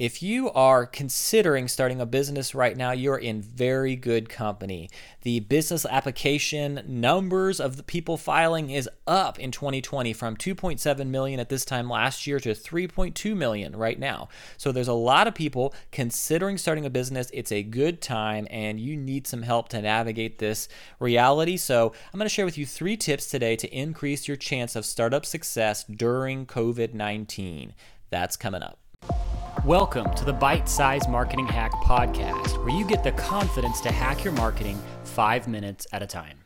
If you are considering starting a business right now, you're in very good company. The business application numbers of the people filing is up in 2020 from 2.7 million at this time last year to 3.2 million right now. So there's a lot of people considering starting a business. It's a good time and you need some help to navigate this reality. So I'm going to share with you three tips today to increase your chance of startup success during COVID 19. That's coming up. Welcome to the Bite Size Marketing Hack Podcast, where you get the confidence to hack your marketing five minutes at a time.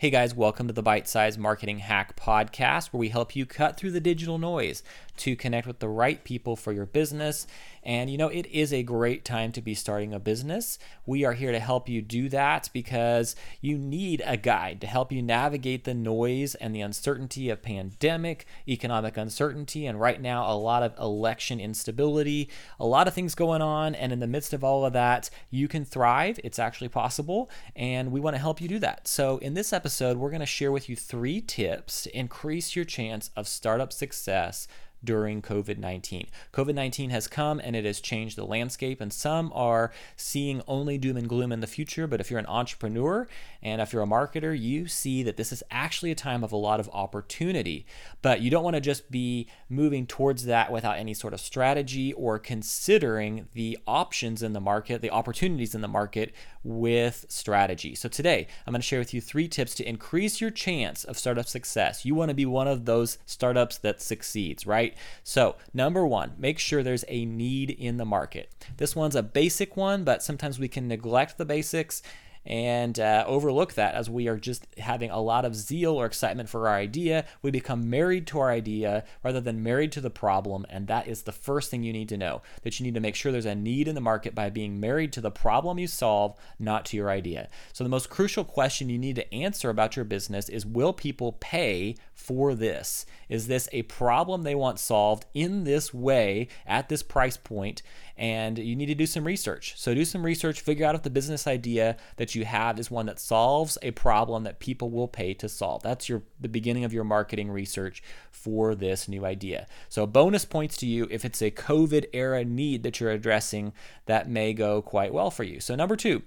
Hey guys, welcome to the Bite Size Marketing Hack Podcast, where we help you cut through the digital noise to connect with the right people for your business. And you know, it is a great time to be starting a business. We are here to help you do that because you need a guide to help you navigate the noise and the uncertainty of pandemic, economic uncertainty, and right now a lot of election instability, a lot of things going on. And in the midst of all of that, you can thrive. It's actually possible. And we want to help you do that. So, in this episode, we're going to share with you three tips to increase your chance of startup success during COVID 19. COVID 19 has come and it has changed the landscape, and some are seeing only doom and gloom in the future. But if you're an entrepreneur and if you're a marketer, you see that this is actually a time of a lot of opportunity. But you don't want to just be moving towards that without any sort of strategy or considering the options in the market, the opportunities in the market with strategy. So today, I'm going to share with you three tips to increase your chance of startup success. You want to be one of those startups that succeeds, right? So, number one, make sure there's a need in the market. This one's a basic one, but sometimes we can neglect the basics and uh, overlook that as we are just having a lot of zeal or excitement for our idea. We become married to our idea rather than married to the problem. And that is the first thing you need to know that you need to make sure there's a need in the market by being married to the problem you solve, not to your idea. So, the most crucial question you need to answer about your business is Will people pay for this? Is this a problem they want solved in this way at this price point? And you need to do some research. So, do some research, figure out if the business idea that you have is one that solves a problem that people will pay to solve. That's your the beginning of your marketing research for this new idea. So, bonus points to you if it's a COVID era need that you're addressing that may go quite well for you. So, number two,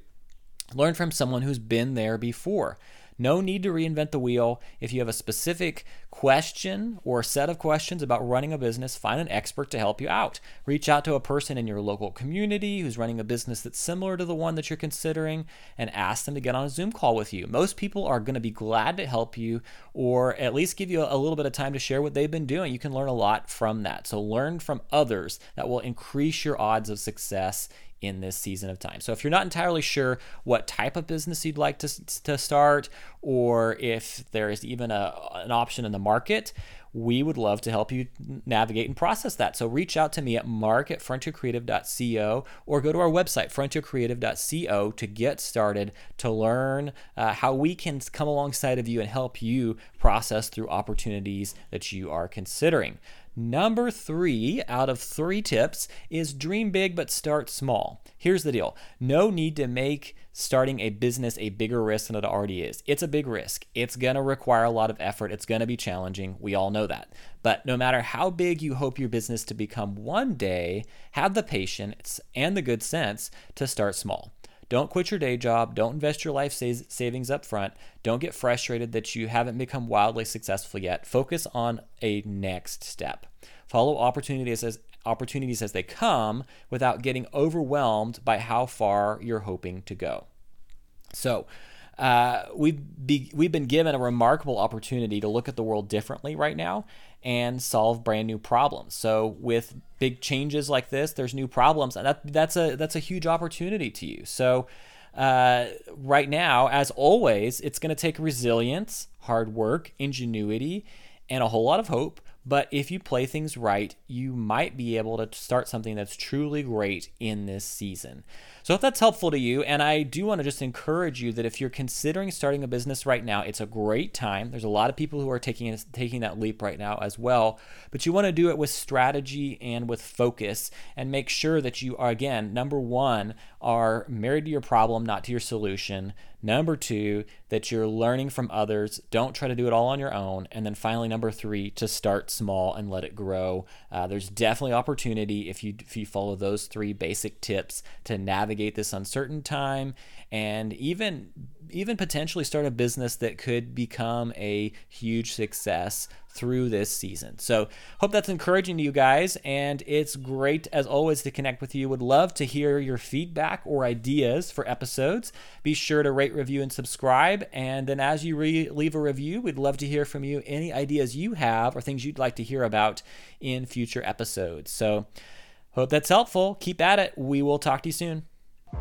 learn from someone who's been there before. No need to reinvent the wheel. If you have a specific question or set of questions about running a business, find an expert to help you out. Reach out to a person in your local community who's running a business that's similar to the one that you're considering and ask them to get on a Zoom call with you. Most people are going to be glad to help you or at least give you a little bit of time to share what they've been doing. You can learn a lot from that. So learn from others that will increase your odds of success in this season of time. So if you're not entirely sure what type of business you'd like to, to start, or if there is even a, an option in the market, we would love to help you navigate and process that. So reach out to me at mark at frontiercreative.co or go to our website, frontiercreative.co, to get started to learn uh, how we can come alongside of you and help you process through opportunities that you are considering. Number three out of three tips is dream big but start small. Here's the deal no need to make starting a business a bigger risk than it already is. It's a big risk. It's going to require a lot of effort. It's going to be challenging. We all know that. But no matter how big you hope your business to become one day, have the patience and the good sense to start small. Don't quit your day job. Don't invest your life savings up front. Don't get frustrated that you haven't become wildly successful yet. Focus on a next step. Follow opportunities as opportunities as they come without getting overwhelmed by how far you're hoping to go. So, uh, we've be, we've been given a remarkable opportunity to look at the world differently right now and solve brand new problems. So with big changes like this, there's new problems, and that that's a that's a huge opportunity to you. So uh, right now, as always, it's going to take resilience, hard work, ingenuity, and a whole lot of hope. But if you play things right, you might be able to start something that's truly great in this season. So, if that's helpful to you, and I do want to just encourage you that if you're considering starting a business right now, it's a great time. There's a lot of people who are taking taking that leap right now as well, but you want to do it with strategy and with focus, and make sure that you are again number one are married to your problem, not to your solution. Number two, that you're learning from others. Don't try to do it all on your own. And then finally, number three, to start small and let it grow. Uh, there's definitely opportunity if you if you follow those three basic tips to navigate this uncertain time and even even potentially start a business that could become a huge success through this season. So, hope that's encouraging to you guys. And it's great, as always, to connect with you. Would love to hear your feedback or ideas for episodes. Be sure to rate, review, and subscribe. And then, as you re- leave a review, we'd love to hear from you any ideas you have or things you'd like to hear about in future episodes. So, hope that's helpful. Keep at it. We will talk to you soon.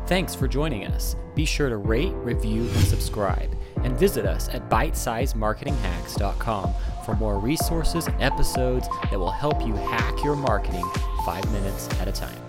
Thanks for joining us. Be sure to rate, review, and subscribe. And visit us at bitesizemarketinghacks.com for more resources and episodes that will help you hack your marketing five minutes at a time.